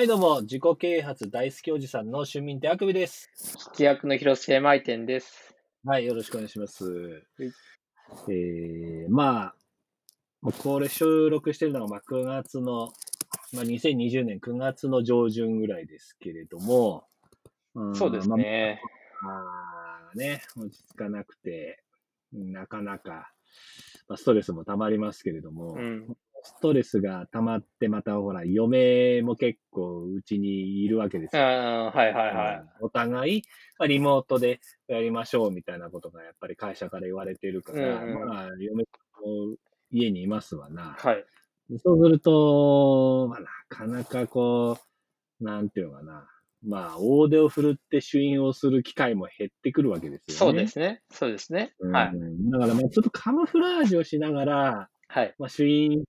はい、どうも、自己啓発大好きおじさんの春民手あくびです。聞き役の広瀬舞店です。はい、よろしくお願いします。いえー、まあ、もうこれ収録してるのがまあ9月の、まあ、2020年9月の上旬ぐらいですけれども、んそうですね。まあ、まあね、落ち着かなくて、なかなか、まあ、ストレスも溜まりますけれども、うん。ストレスが溜まって、またほら、嫁も結構うちにいるわけですうん、よ。はいはいはい。お互い、まあ、リモートでやりましょうみたいなことがやっぱり会社から言われてるから、うんうんまあ、嫁も家にいますわな。はい。そうすると、まあ、なかなかこう、なんていうのかな。まあ、大手を振るって主演をする機会も減ってくるわけですよね。そうですね。そうですね。うんはい。だから、まあ、ちょっとカモフラージュをしながら、はい。まあ、主演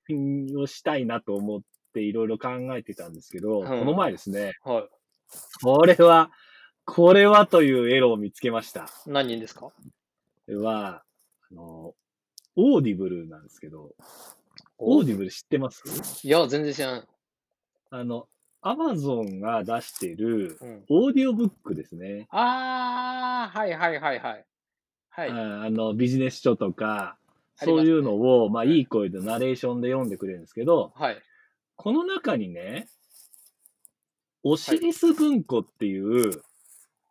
をしたいなと思っていろいろ考えてたんですけど、うんこの前ですね、はこれは、これはというエロを見つけました。い。何人ですか？これは、あの、オーディブルなんですけど、オーディブル知ってます？いや、全然知らん。あの、アマゾンが出してるうん。オーディオブックですね。あー、はいはいはいはい。はい。ああの、ビジネス書とか、そういうのを、まあ、いい声でナレーションで読んでくれるんですけど、はい。この中にね、オシリス文庫っていう、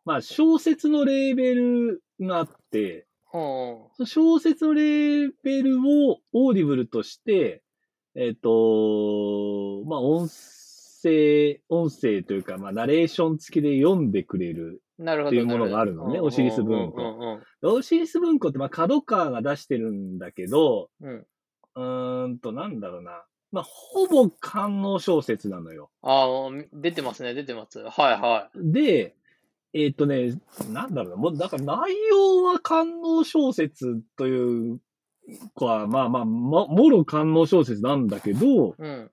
まあ、小説のレーベルがあって、小説のレーベルをオーディブルとして、えっ、と、まあ、音声、音声というか、まあ、ナレーション付きで読んでくれる。なるほど。っていうものがあるのねオシリス文庫オシリス文庫って、まあ、角川が出してるんだけど、うん。うん。うーんと、なんだろうな。まあ、ほぼ官能小説なのよ。あー、出てますね、出てます。はいはで、えっ、とね、なんだろうな。もう、だから内容は官能小説という子は、まあまあ、ももろ官能小説なんだけど、い。うん。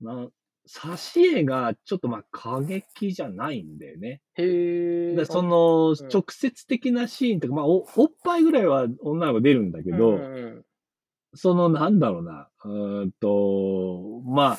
な挿絵がちょっとまあ過激じゃないんだよね。へー。でその、うん直接的なシーンとか、まあお、おっぱいぐらいは女の子出るんだけど、うんうんその、なんだろうな、うーんと、まあ、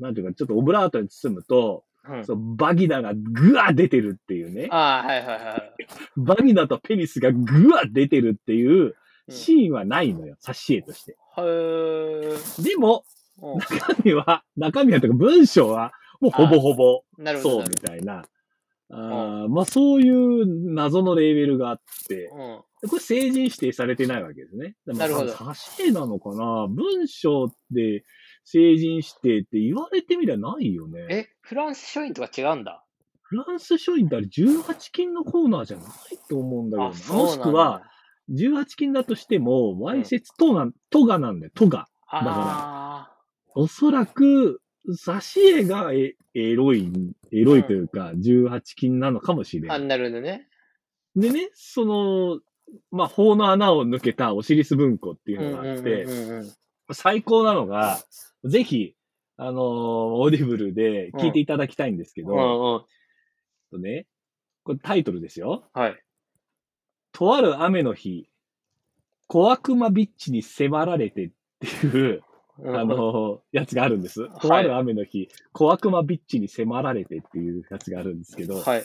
なんていうか、ちょっとオブラートに包むと、うん。そうバギナがぐわー出てるっていうね。あー、はいはいはい。バギナとペニスがぐわー出てるっていううんシーンはないのよ、挿絵として。へー。でも、うん中身は、中身はというか文章は、もうほぼほぼ。そうみたいな。あーまあそういう謎のレーベルがあって、うん。これ成人指定されてないわけですね。なるほど挿絵なのかな？文章で成人指定って言われてみりゃないよね。え、フランス書院とか違うんだ？フランス書院ってあれ18金のコーナーじゃないと思うんだけどな。そうなんだもしくは、、18金だとしても、わいせつトガ、トガなんだよ、トガ。あらおそらく、挿絵がエエロい、エロいというか、18禁なのかもしれーあ、ない。なるほどね。でね、その、まあ、法の穴を抜けたオシリス文庫っていうのがあって、うんうんうんうん最高なのが、ぜひ、あのーオーディブルで聞いていただきたいんですけど、うんうん。とね、これタイトルですよ。はい。とある雨の日、小悪魔ビッチに迫られてっていう、あの、やつがあるんです。いとある雨の日、小悪魔ビッチに迫られてっていうやつがあるんですけど、はい。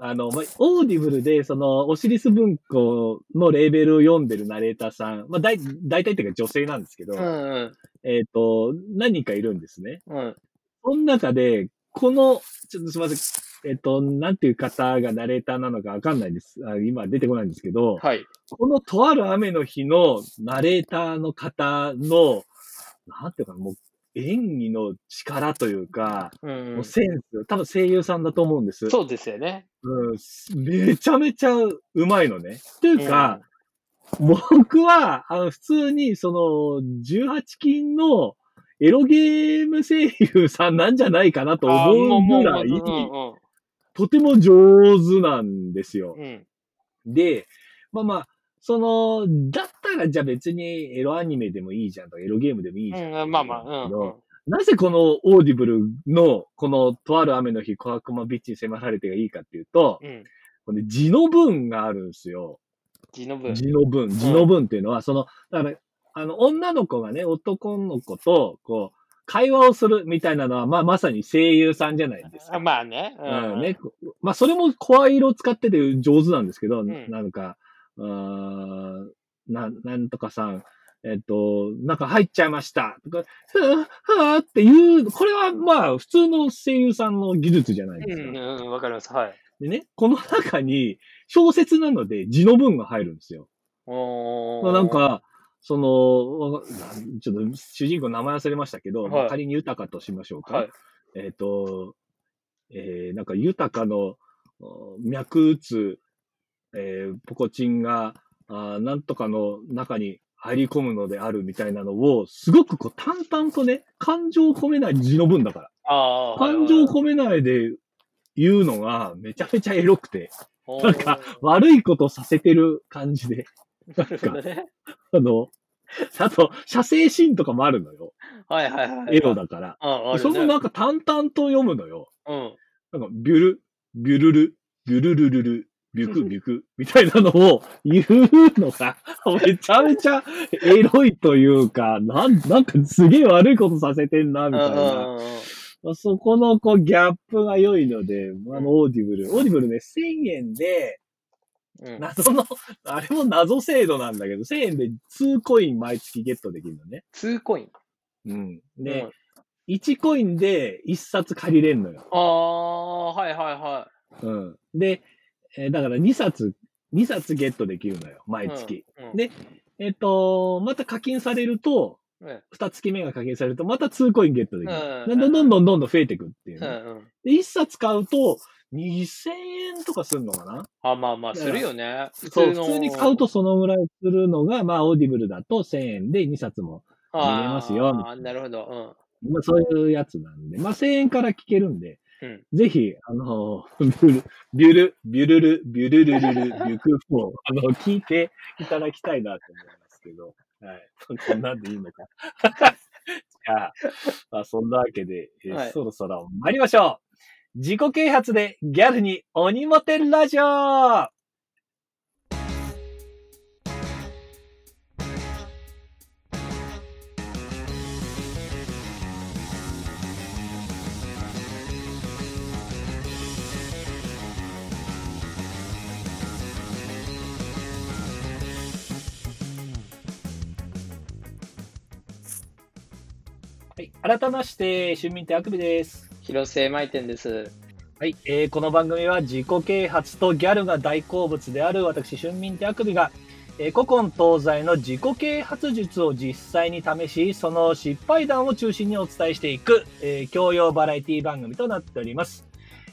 あの、まあ、オーディブルで、その、オシリス文庫のレーベルを読んでるナレーターさん、まあ、だい、大体っていうか女性なんですけど、うんうん。えっ、と、何人かいるんですね。うん。その中で、この、ちょっとすみません。えっ、と、なんていう方がナレーターなのかわかんないです。あ今出てこないんですけど、はい。このとある雨の日のナレーターの方の、なんていうかな、もう演技の力というか、うんう。もうんセンス、多分声優さんだと思うんです。そうですよね。うん、めちゃめちゃうまいのね。というか、僕は、あの、普通に、その、18金のエロゲーム声優さんなんじゃないかなと思うぐらい、とても上手なんですよう。んうんで、まあまあ、その、だったらじゃあ別にエロアニメでもいいじゃんとか、エロゲームでもいいじゃん。うん。うん、まあまあ、うんうん。なぜこのオーディブルの、このとある雨の日、小悪魔ビッチに迫られてがいいかっていうと、うん。これ地の文があるんですよ。地の文。地の文。地の文っていうのは、その、だから、あの、女の子がね、男の子と、こ会話をするみたいなのは、まあ、まさに声優さんじゃないですか。まあね。うん、ね。まあ、それも声色を使ってて上手なんですけど、んなんか、うーんな、なんとかさん、えっと、なんか入っちゃいました。とか、ふぁ、はぁっていう、これはまあ、普通の声優さんの技術じゃないですか。うん、うん、わかります。はい。でね、この中に、小説なので字の文が入るんですよ。まあ、なん、か、その、ちょっと主人公名前忘れましたけど、まあはい仮に豊かとしましょうか。はい。えっ、と、えー、なんか豊かのお脈打つ、えー、ポコチンが、あーなんとかの中に入り込むのであるみたいなのを、すごくこう淡々とね、感情を込めない字の文だから。感情を込めないで言うのがめちゃめちゃエロくて、めなんか、悪いことさせてる感じで、なるほどね。あの、あと、射精シーンとかもあるのよ。はいはいはい。エロ。だから。ああるねそれもなんか淡々と読むのよ。うん。なんか、ビュル、ビュルル、ビュルルルル、ビュクビュク、みたいなのを言うのが、めちゃめちゃエロいというか、なん、なんかすげえ悪いことさせてんな、みたいな。そこのこうギャップが良いので、あの、オーディブル。オーディブルね、1000円で、うん。謎の、あれも謎制度なんだけど、1000円で2コイン毎月ゲットできるのね。2コイン。うん。うでん、1コインで1冊借りれんのよ。ああ、はいはいはうん。で、えーだから2冊、2冊ゲットできるのよ、い。毎月。うん。でえっ、と、また課金されると、うん。2月目が課金されると、また2コインゲットできる。うんでどんどんどんどんどん増えていくっていううね、んうん。で、1冊買うと、2000円とかするのかな？あ、まあまあ、するよね。そう、の普通に買うとそのぐらいするのが、まあ、オーディブルだと1000円で2冊も、見れますよああ、なるほど。まあ、そういうやつなんで、まあ、1000円から聞けるんで、うんぜひ、あの、ビュル、ビュル、ルル、ビュルルルル、ビュクフを、あの、聞いていただきたいなと思いますけど、はい。こんなんでいいのか。じゃあ、まあ、そんなわけで、えーはいそろそろ参りましょう。自己啓発でギャルに鬼モテラジオはい。改めまして、春民ってあくびです。広瀬舞店です。はい、えーこの番組は自己啓発とギャルが大好物である私、春民手あくびが、えー古今東西の自己啓発術を実際に試し、その失敗談を中心にお伝えしていく、えー教養バラエティ番組となっております。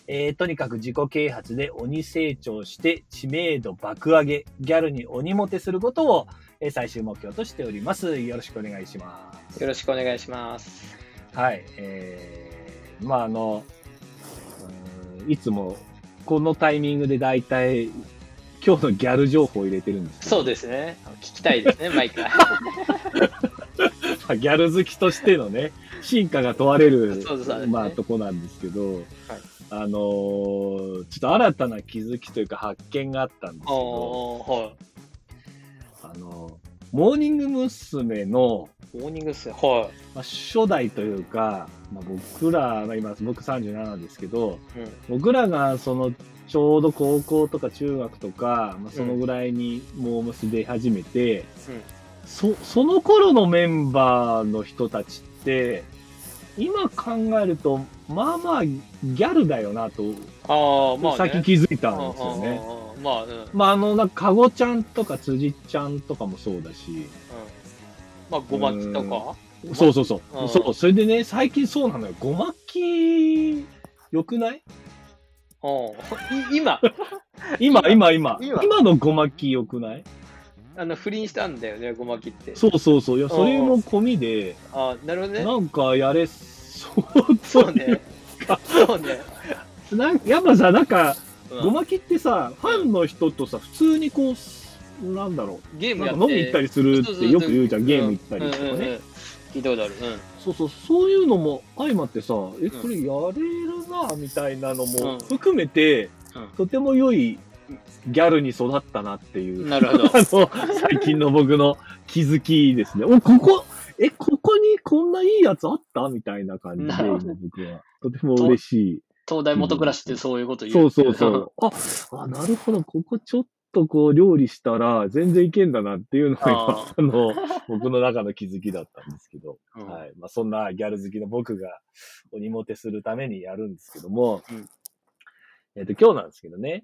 えーとにかく自己啓発で鬼成長して知名度爆上げ、ギャルに鬼モテすることを、えー最終目標としております。よろしくお願いします。よろしくお願いします。はい、えー、まああの、いつもこのタイミングで大体今日のギャル情報を入れてるんですそうですね。聞きたいですね、毎回。まあギャル好きとしてのね、進化が問われる、ねまあとこなんですけど、あのーちょっと新たな気づきというか発見があったんですけど、はい。あのーモーニング娘。の、モーニングっすね。はまあ、初代というか、まあ、僕ら、まあ、今僕37ですけど、い。うん。僕らがそのちょうど高校とか中学とか、まあ、そのぐらいにモームス出始めて、うんそその頃のメンバーの人たちって今考えるとまあまあギャルだよなと、ああ、まあ、ね。さっき気づいたんですよね。うんうんうんうんまあ、うん。うん。まああのなんかかごちゃんとか辻ちゃんとかもそうだし、まあ、ごまきとか？そうそうそう、うんそうそれでね最近そうなのよごまきよくない？うん。い 今、今今？今今今？のごまきよくない？あの、不倫したんだよね、ごまきって。そうそうそう。いや、それも込みで、あなるほどね。なんかやれそうそうね。そうね。なんやっぱさ、なんか、うんごまきってさ、ファンの人とさ、普通にこう、なんだろう、ゲームやって。飲み行ったりするってよく言うじゃん、ゲーム行ったりとかうんうんうんね。聞いたことある。うん。そうそう、そういうのも相まってさ、え、これやれるな、みたいなのもうん含めてうん、とても良いギャルに育ったなっていう。なるほど あの、最近の僕の気づきですね。お、ここ、え、こここにこんないいやつあった？みたいな感じで、なるほど今僕は。とても嬉しい。東大元暮らしってそういうこと言。そううそうそう。あ、あ、なるほど、ここちょっとこう料理したら全然いけんだなっていうのが今ああの、僕の中の気づきだったんですけど、うんはい。まあそんなギャル好きの僕が鬼モテするためにやるんですけども、うんえっ、と今日なんですけどね、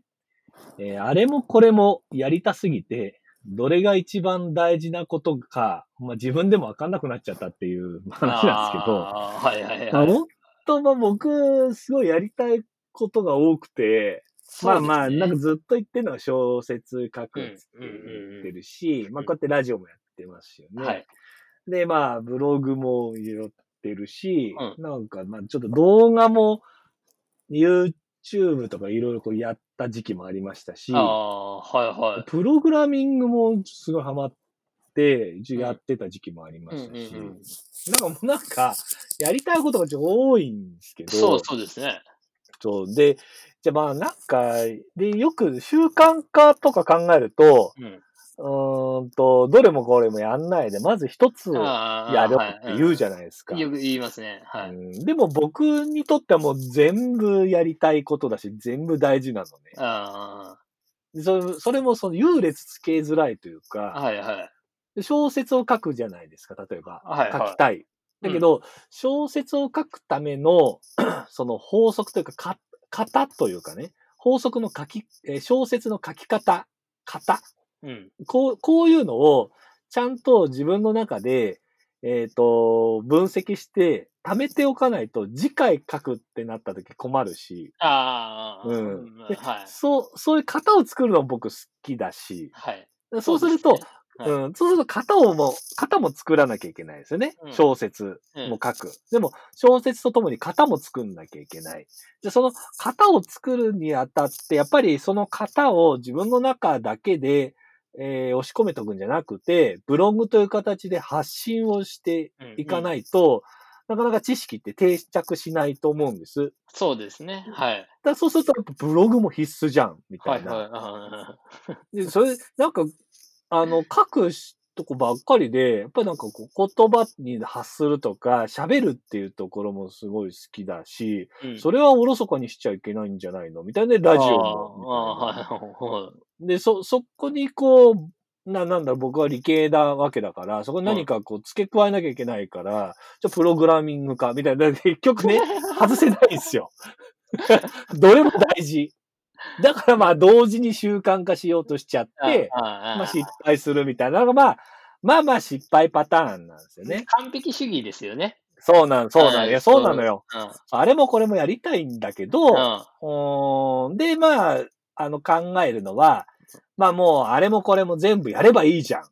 えーあれもこれもやりたすぎて、どれが一番大事なことか、まあ自分でもわかんなくなっちゃったっていう話なんですけど、あーはいはいまあ、はい。とまあ僕、すごいやりたいことが多くて、まあまあ、なんかずっと言ってるのは小説書くって言ってるし、まあこうやってラジオもやってますよね。はい。で、まあブログもやってるし、うなんかまあちょっと動画も YouTube とかいろいろこうやった時期もありましたしはいはい。プログラミングもすごいハマって、一応やってた時期もありまうんしたし、うんうんなんかもうなんか、やりたいことがちょっと多いんですけど、そうそうですね。そう。で、じゃあまあなんか、で、よく習慣化とか考えると、うん。うーんと、どれもこれもやんないで、まず一つああやろうはいって言うじゃないですか。よく言いますね。はい。うんでも僕にとってはもう全部やりたいことだし、全部大事なのね。あでそそれもその優劣つけづらいというあ、か、はいはい。小説を書くじゃないですか、例えば。はいはい書きたい。だけど、小説を書くための、その法則というか、か、型というかね、法則の書き、えー小説の書き方、型。うん。こう、こういうのを、ちゃんと自分の中で、えっ、と、分析して、貯めておかないと、次回書くってなった時困るし、ああ、うんではい。そう、そういう型を作るのも僕好きだし、はい。そうすると、はいうん、そうすると型をも、型も作らなきゃいけないですよね。うん小説も書く。でも、小説とともに型も作んなきゃいけない。で、その型を作るにあたって、やっぱりその型を自分の中だけで、えー押し込めとくんじゃなくて、ブログという形で発信をしていかないと、なかなか知識って定着しないと思うんです。そうですね。はい。らそうすると、ブログも必須じゃん、みたな。はいいはいあで、それ、なんか、あの、書くとこばっかりで、やっぱりなんかこう、言葉に発するとか、喋るっていうところもすごい好きだし、ーうんそれはおろそかにしちゃいけないんじゃないのみたいな、ラジオも。で、そ、そこにこう、な、なんだろう、僕は理系なわけだから、そこに何かこう、付け加えなきゃいけないから、じゃあプログラミングか、みたいな、結局ね、外せないんですよ。どれも大事。だからまあ、同時に習慣化しようとしちゃって、まあ失敗するみたいなのが、まあ、まあまあ失敗パターンなんですよね。完璧主義ですよね。そうなん、そうなん、はいいや、そうなのよ。うん。あれもこれもやりたいんだけど、で、まあ、あの考えるのは、まあもうあれもこれも全部やればいいじゃん。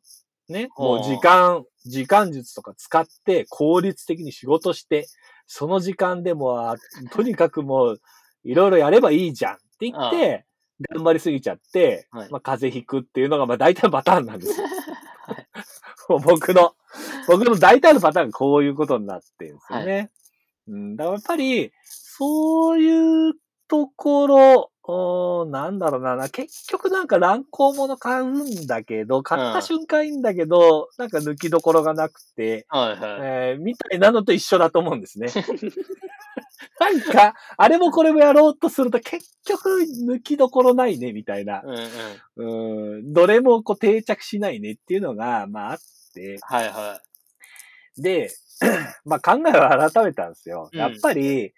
ね。もう時間、時間術とか使って効率的に仕事して、その時間でも、あとにかくもう、いろいろやればいいじゃんって言って、頑張りすぎちゃって、はい。まあ風邪ひくっていうのが、まあ大体のパターンなんですよ。もう僕の、僕の大体のパターンがこういうことになってるんですよね。うん、だからやっぱり、そういうところ、おーなんだろうなな、結局なんか乱行物買うんだけど、買った瞬間いいんだけど、なんか抜きどころがなくて、はいはい。えーみたいなのと一緒だと思うんですね。なんか、あれもこれもやろうとすると結局抜きどころないね、みたいな。うんうん。うん、どれもこう定着しないねっていうのが、まああって、はいはで、まあ考えを改めたんですよ。うんやっぱり、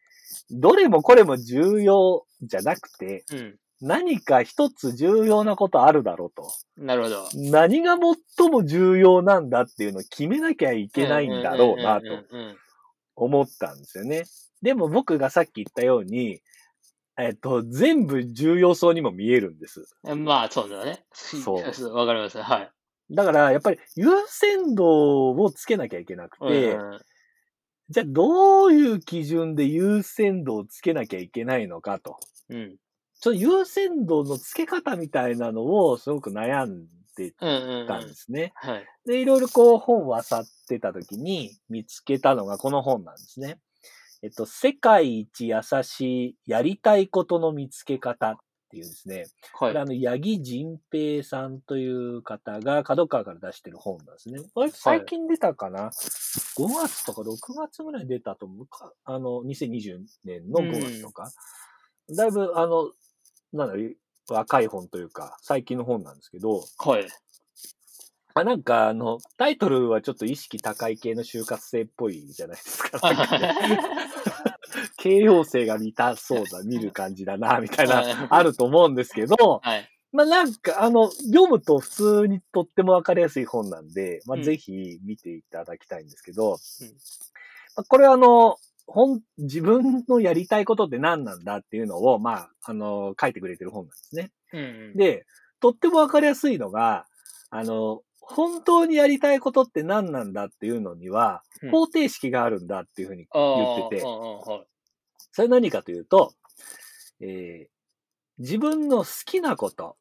どれもこれも重要じゃなくて、い。うん。何か一つ重要なことあるだろうと。なるほど。何が最も重要なんだっていうのを決めなきゃいけないんだろうなと思ったんですよね。でも僕がさっき言ったように、えっと、全部重要そうにも見えるんです。まあ、そうだね。そう わかります。はい。だから、やっぱり優先度をつけなきゃいけなくて、うんうんじゃあどういう基準で優先度をつけなきゃいけないのかと。うん。ちょっと優先度の付け方みたいなのをすごく悩んでうんうんうん。たんですね。はい。で、いろいろこう本を漁ってた時に見つけたのがこの本なんですね。えっと、世界一優しいやりたいことの見つけ方っっていうですね、はいこれ。あの、八木仁平さんという方が角川から出してる本なんですね。最近出たかな、?5 月とか6月ぐらいに出たと思うか？あの、2020年の5月とか。だいぶ、あの、なんだろう、若い本というか、最近の本なんですけど、はい。あなんか、あの、タイトルはちょっと意識高い系の就活生っぽいじゃないですか。形容性が似たそうだ、見る感じだな、みたいな、あると思うんですけど、はい。まあなんか、あの、読むと普通にとってもわかりやすい本なんで、まあうんぜひ見ていただきたいんですけど、うんまあこれはあの、本、自分のやりたいことって何なんだっていうのを、まあ、あの、書いてくれてる本なんですね。うん。で、とってもわかりやすいのが、あの、本当にやりたいことって何なんだっていうのには、うん方程式があるんだっていうふうに言ってて。それ何かというと、えー自分の好きなこと、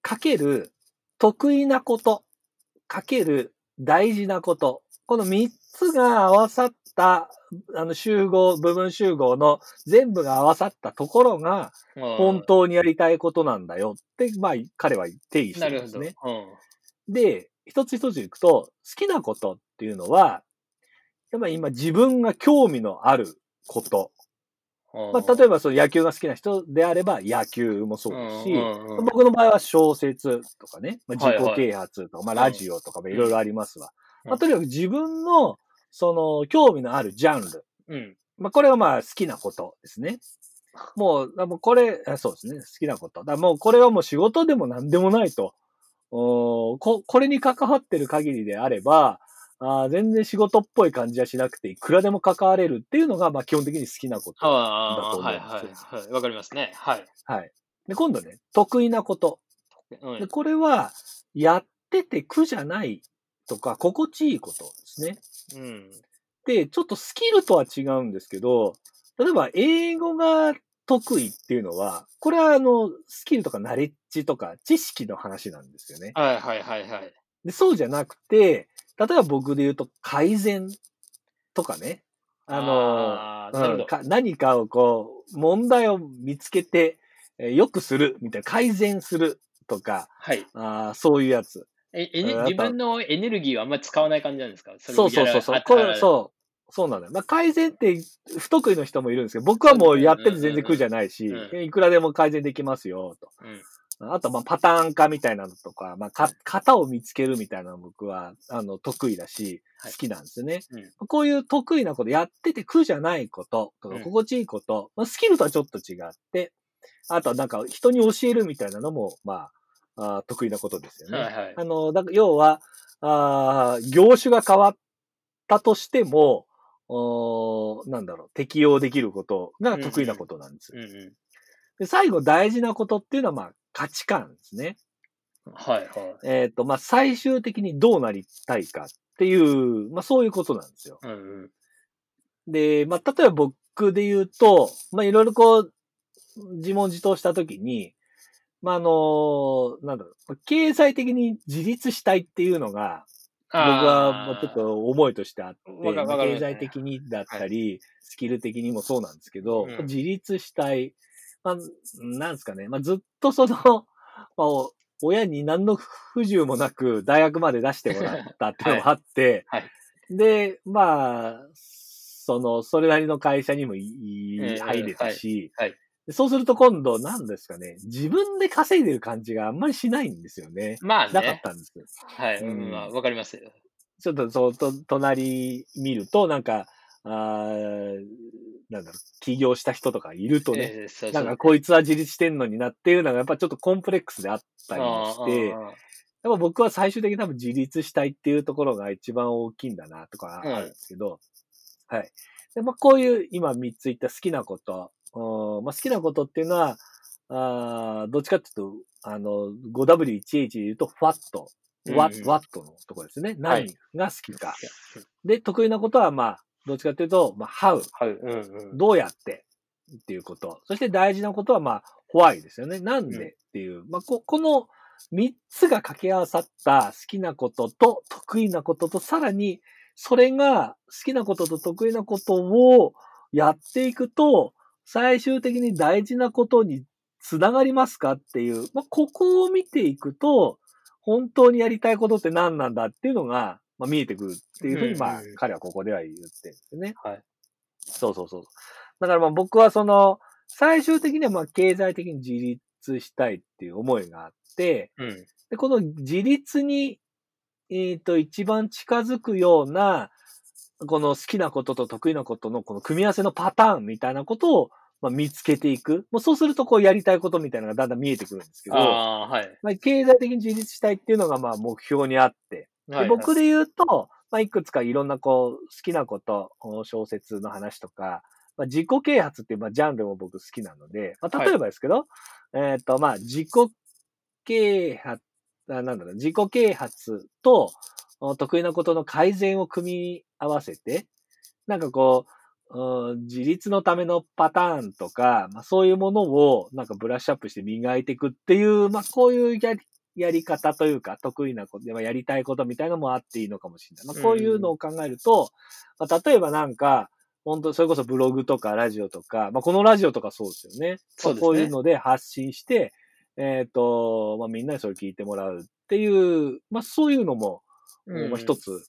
かける得意なこと、かける大事なこと、この三つが合わさった、あの集合、部分集合の全部が合わさったところが本当にやりたいことなんだよって、まあ彼は定義して。るんですね。うん。で、一つ一ついくと、好きなことっていうのは、やっぱり今自分が興味のあること。まあ、例えばそう野球が好きな人であれば野球もそうですし、僕の場合は小説とかね、まあ、自己啓発とか、まあ、ラジオとかもいろいろありますわ。うんまあ、とにかく自分の、その、興味のあるジャンル。うん。まあ、これがまあ好きなことですね。もう、もうこれ、あそうですね、好きなこと。だもうこれはもう仕事でも何でもないと。おーここれに関わってる限りであれば、あー全然仕事っぽい感じはしなくて、いくらでも関われるっていうのが、まあ基本的に好きなこと。だと思うんはいですよはいはい。わかりますね。はい。はい。で、今度ね、得意なこと。で、うん。これは、やってて苦じゃないとか、心地いいことですね。うん。で、ちょっとスキルとは違うんですけど、例えば英語が得意っていうのは、これはあの、スキルとかナレッジとか知識の話なんですよね。はいはいはいはい。でそうじゃなくて、例えば僕で言うと改善とかね、あの、うんか何かをこう、問題を見つけて、えー良くするみたいな、改善するとか、はい。あーそういうやつ。え、え自分のエネルギーをあんまり使わない感じなんですか？そうそうそうそう。これ、う。そう。そうなんだよ。まあ、改善って不得意の人もいるんですけど、僕はもうやってて全然苦じゃないしいくらでも改善できますよ、と。うんあと、まあ、パターン化みたいなのとか、まあ、か、型を見つけるみたいなの僕は、あの、得意だし、はい好きなんですよね。うんこういう得意なこと、やってて苦じゃないこと、とかうん心地いいこと、まあ、スキルとはちょっと違って、あとはなんか人に教えるみたいなのも、まあ、あー得意なことですよね。はいはい。あの、だ要は、あー業種が変わったとしても、おーなんだろう、適用できることが得意なことなんです。うんうで最後大事なことっていうのは、まあ、価値観ですね。ん。はいはい。えっ、と、まあ、最終的にどうなりたいかっていう、まあ、そういうことなんですよ。うんうん。で、まあ、例えば僕で言うと、まあ、いろいろこう、自問自答したときに、まあ、あの、なんだろう、経済的に自立したいっていうのが、僕はもうちょっと思いとしてあって、経済的にだったり、スキル的にもそうなんですけど、うん自立したい、まあ、なんですかね、まあ、ずっとその、まあ、お親に何の不自由もなく大学まで出してもらったっていうのもあって、はいで、まあ、その、それなりの会社にも入れたし、そうすると今度、何ですかね、自分で稼いでる感じがあんまりしないんですよね。まあなかっね。たんですよ。はい。うんうんまあわかりますよ。ちょっとそう、と、隣見ると、なんか、あーなんだろう、起業した人とかいるとね、えーそうそう。なんかこいつは自立してんのになっていうのがやっぱちょっとコンプレックスであったりもして、やっぱ僕は最終的に多分自立したいっていうところが一番大きいんだなとかあるんですけど、はい。で、まあこういう今3つ言った好きなこと、うんまあ好きなことっていうのは、あーどっちかっていうと、あの、5W1H で言うと、ファット、ワうんうん。ワットのところですね。はい。何が好きか。で、得意なことは、まあ、どっちかっていうと、まあ、how、はい。うんうん。どうやってっていうこと。そして大事なことは、まあ、why ですよね。なんでっていう。まあ、こ、この3つが掛け合わさった好きなことと得意なことと、さらに、それが好きなことと得意なことをやっていくと、最終的に大事なことにつながりますかっていう、まあ、ここを見ていくと、本当にやりたいことって何なんだっていうのが、まあ、見えてくるっていうふうに、まあ彼はここでは言ってるんですよね。はい。そうそうそう。だからまあ僕はその、最終的にはまあ経済的に自立したいっていう思いがあって、うん。で、この自立に、えっ、と、一番近づくような、この好きなことと得意なことのこの組み合わせのパターンみたいなことを、まあ、見つけていく。もうそうするとこうやりたいことみたいなのがだんだん見えてくるんですけど、あはい。まあ、経済的に自立したいっていうのがまあ目標にあって、ではい。僕で言うと、まあ、いくつかいろんなこう、好きなこと、小説の話とか、まあ、自己啓発っていう、まあ、ジャンルも僕好きなので、まあ、例えばですけど、えっ、と、まあ、自己啓発、あなんだろう、自己啓発とお得意なことの改善を組み合わせて、なんかこう、うん自立のためのパターンとか、まあ、そういうものをなんかブラッシュアップして磨いていくっていう、まあ、こういうやりやり方というか、得意なこと、まあやりたいことみたいなのもあっていいのかもしれない。まあ、こういうのを考えると、まあ、例えばなんか、本当それこそブログとかラジオとか、まあ、このラジオとかそうですよね。そうですねこういうので発信して、えっ、と、まあ、みんなにそれ聞いてもらうっていう、まあ、そういうのも、うんまあ、一つ、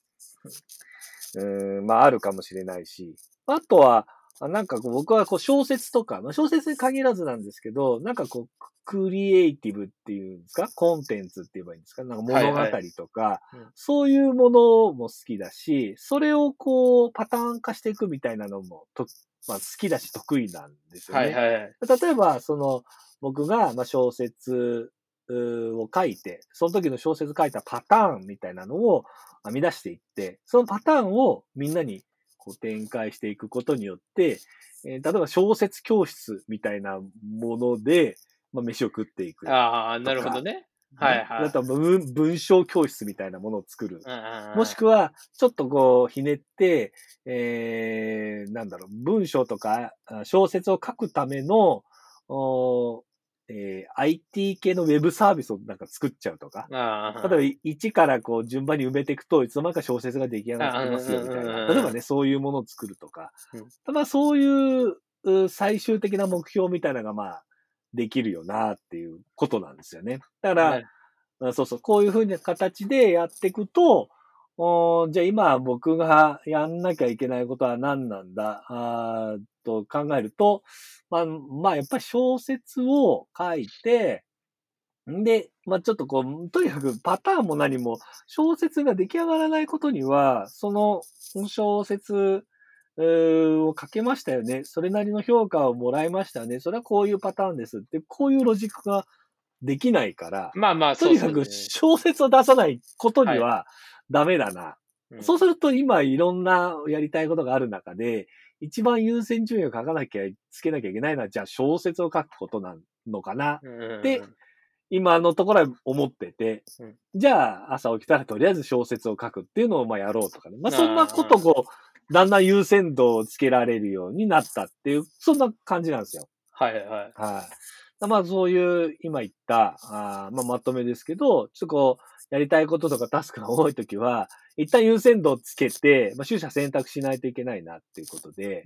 うん、まあ、あるかもしれないし、あとは、あなんかこう僕はこう小説とか、まあ、小説に限らずなんですけど、なんかこう、クリエイティブっていうんですか？コンテンツって言えばいいんですか？なんか物語とか、はいうんそういうものも好きだし、それをこう、パターン化していくみたいなのもと、まあ、好きだし得意なんですよね。はいはいはい。例えば、その、僕が、まあ、小説を書いて、その時の小説書いたパターンみたいなのを編み出していって、そのパターンをみんなにこう展開していくことによって、えー例えば小説教室みたいなもので、まあ、飯を食っていく。ああ、なるほどね。はいはいあとは文文章教室みたいなものを作る。ももしくは、ちょっとこう、ひねって、えー、なんだろう、文章とかあ小説を書くための、おーえー IT 系のウェブサービスをなんか作っちゃうとか。例えば、1からこう、順番に埋めていくと、いつの間にか小説が出来上がってますよ、みたいな。例えばね、そういうものを作るとか。うんまあ、そういうう最終的な目標みたいなのが、まあ、できるよな、っていうことなんですよね。だから、あそうそう、こういうふうな形でやっていくと、おーじゃあ今僕がやんなきゃいけないことは何なんだ？あーと考えると、まあ、まあやっぱり小説を書いて、んで、まあちょっとこう、とにかくパターンも何も小説が出来上がらないことには、その小説を書けましたよね。それなりの評価をもらいましたよね。それはこういうパターンですって、こういうロジックができないから、まあまあ、とにかく小説を出さないことにはダメだな。うんそうすると今いろんなやりたいことがある中で、一番優先順位を書かなきゃ、つけなきゃいけないのは、じゃあ小説を書くことなのかな。うんで今のところは思ってて、うんじゃあ朝起きたらとりあえず小説を書くっていうのをまあやろうとかね。まあそんなことをこう、だんだん優先度をつけられるようになったっていう、そんな感じなんですよ。はいはい。はい。まあそういう今言った、あーまあまとめですけど、ちょっとこう、やりたいこととかタスクが多いときは、一旦優先度をつけて、まあ、取捨選択しないといけないなっていうことで、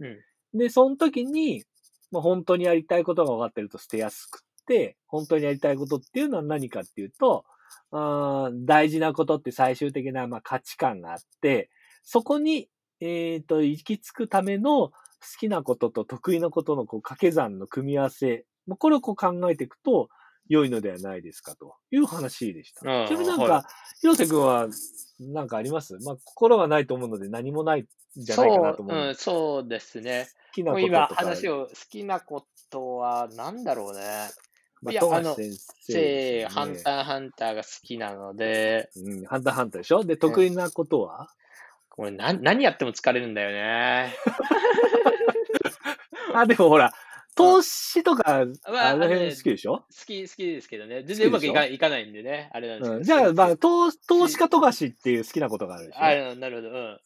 で、その時に、まあ、本当にやりたいことが分かってると捨てやすくって、本当にやりたいことっていうのは何かっていうと、あー大事なことって最終的なまあ価値観があって、そこに、えっ、と、行き着くための好きなことと得意なことのこう掛け算の組み合わせ、まあこれをこう考えていくと良いのではないですかという話でした。ちなみになんか、は広瀬くんはなんかあります？まあ心はないと思うので何もないんじゃないかなと思う。そう、うん、そうですね。好きなこと今話を、好きなことは何だろうね。まあ、いや富樫先生ハンターハンターが好きなので、うん、ハンターハンターでしょ？で、得意なことは、これ何何やっても疲れるんだよね。あ、でもほら、投資とか、まああの辺好きでしょ、好き、好きですけどね。全然うまくいかいかないんでね。あれなんですけど。うん、じゃあ、まあ、投投資家富樫っていう好きなことがあるでしょ？あなるほど。うん。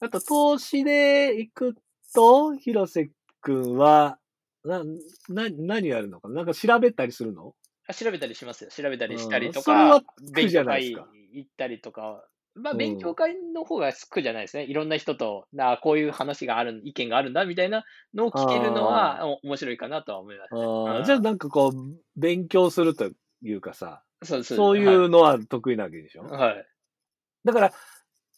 あと、投資で行くと、広瀬くんは、な、な、何やるのかな？なんか調べたりするの？あ調べたりしますよ。調べたりしたりとうんそれはじゃないですか行ったりとか。まあ、うん勉強会の方が苦じゃないですね。いろんな人と、なこういう話がある、意見があるんだみたいなのを聞けるのはお面白いかなとは思いますね。あうんーじゃあなんかこう、勉強するというかさ、そうそうそういうのは得意なわけでしょ、はい。はい。だから、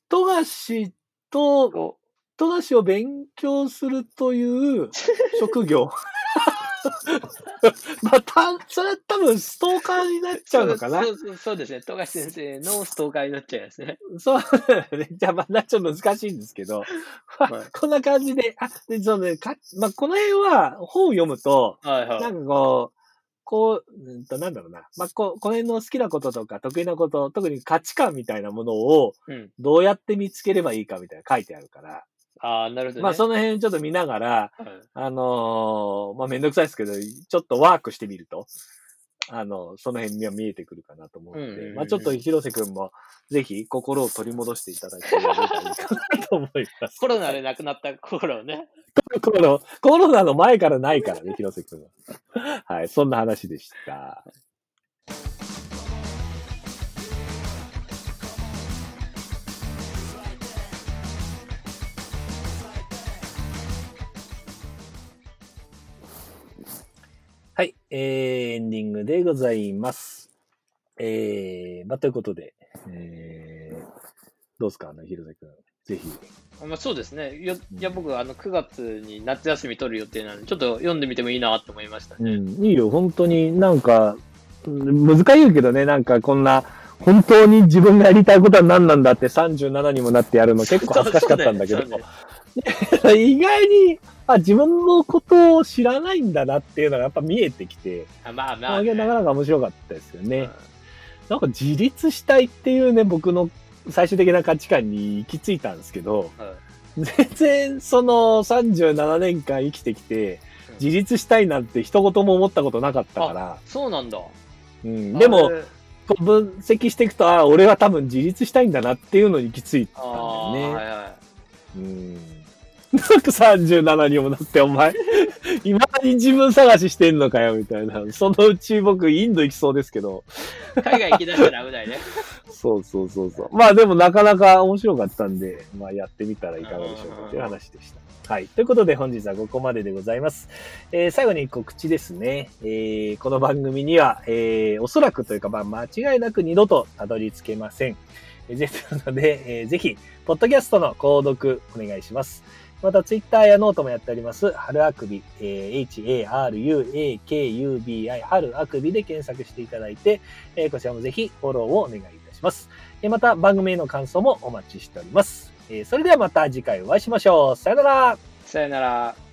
富樫と、こ富樫を勉強するという職業？まあ、た、それは多分ストーカーになっちゃうのかな？そうそうそうですね。富樫先生のストーカーになっちゃいますね。そうだよね。じゃあ、まあ、ちょっと難しいんですけど、まあはいこんな感じで、あ、で、そのね、か、まあ、この辺は本を読むと、はいはい。なんかこう、こう、うんと、なんだろうな。まあ、ここの辺の好きなこととか得意なこと、特に価値観みたいなものをうん。どうやって見つければいいかみたいな書いてあるから、ああ、なるほどね。まあ、その辺ちょっと見ながら、はいあのーまあ、めんどくさいですけど、ちょっとワークしてみると、あの、その辺には見えてくるかなと思うので、まあ、ちょっと広瀬くんも、ぜひ心を取り戻していただければいいかなと思います。コロナで亡くなった頃ね。コロコロナの前からないからね、広瀬くんは。はい、そんな話でした。はい、えー、エンディングでございます。えー、まあ、ということで、えー、どうですか、あの、広瀬くん。ぜひ。まあ、そうですね。よいや、僕、あの、9月に夏休み取る予定なので、ちょっと読んでみてもいいなと思いましたね。うん、いいよ、本当になんか、うん難しいけどね、なんかこんな、本当に自分がやりたいことは何なんだって37にもなってやるの結構恥ずかしかったんだけど、そうね 意外に、あ、自分のことを知らないんだなっていうのがやっぱ見えてきて、あまあままあ、あ、ね。なかなか面白かったですようんね。なんか自立したいっていうね、僕の最終的な価値観に行き着いたんですけど、はい全然その37年間生きてきて、自立したいなんて一言も思ったことなかったから、そうなんだ。うん、でも分析していくと、あ俺は多分自立したいんだなっていうのに行き着いたんだあよね。ーはいはうん。なんか37にもなって、お前、いまだに自分探ししてんのかよ、みたいな。そのうち僕、インド行きそうですけど。い。海外行きだしたら危ないね。そうそうそうそう。まあでもなかなか面白かったんで、まあやってみたらいかがでしょうかという話でした。はい。ということで本日はここまででございます。えー最後に告知ですね。えーこの番組には、えーおそらくというか、まあ間違いなく二度とたどり着けません。えーですので、えーぜひ、ポッドキャストの購読お願いします。また、ツイッターやノートもやっております、春あくび、えー HARUAKUBI、春あくびで検索していただいて、えーこちらもぜひフォローをお願いいたします。えーまた、番組への感想もお待ちしております。えーそれではまた次回お会いしましょう。さよならさよなら。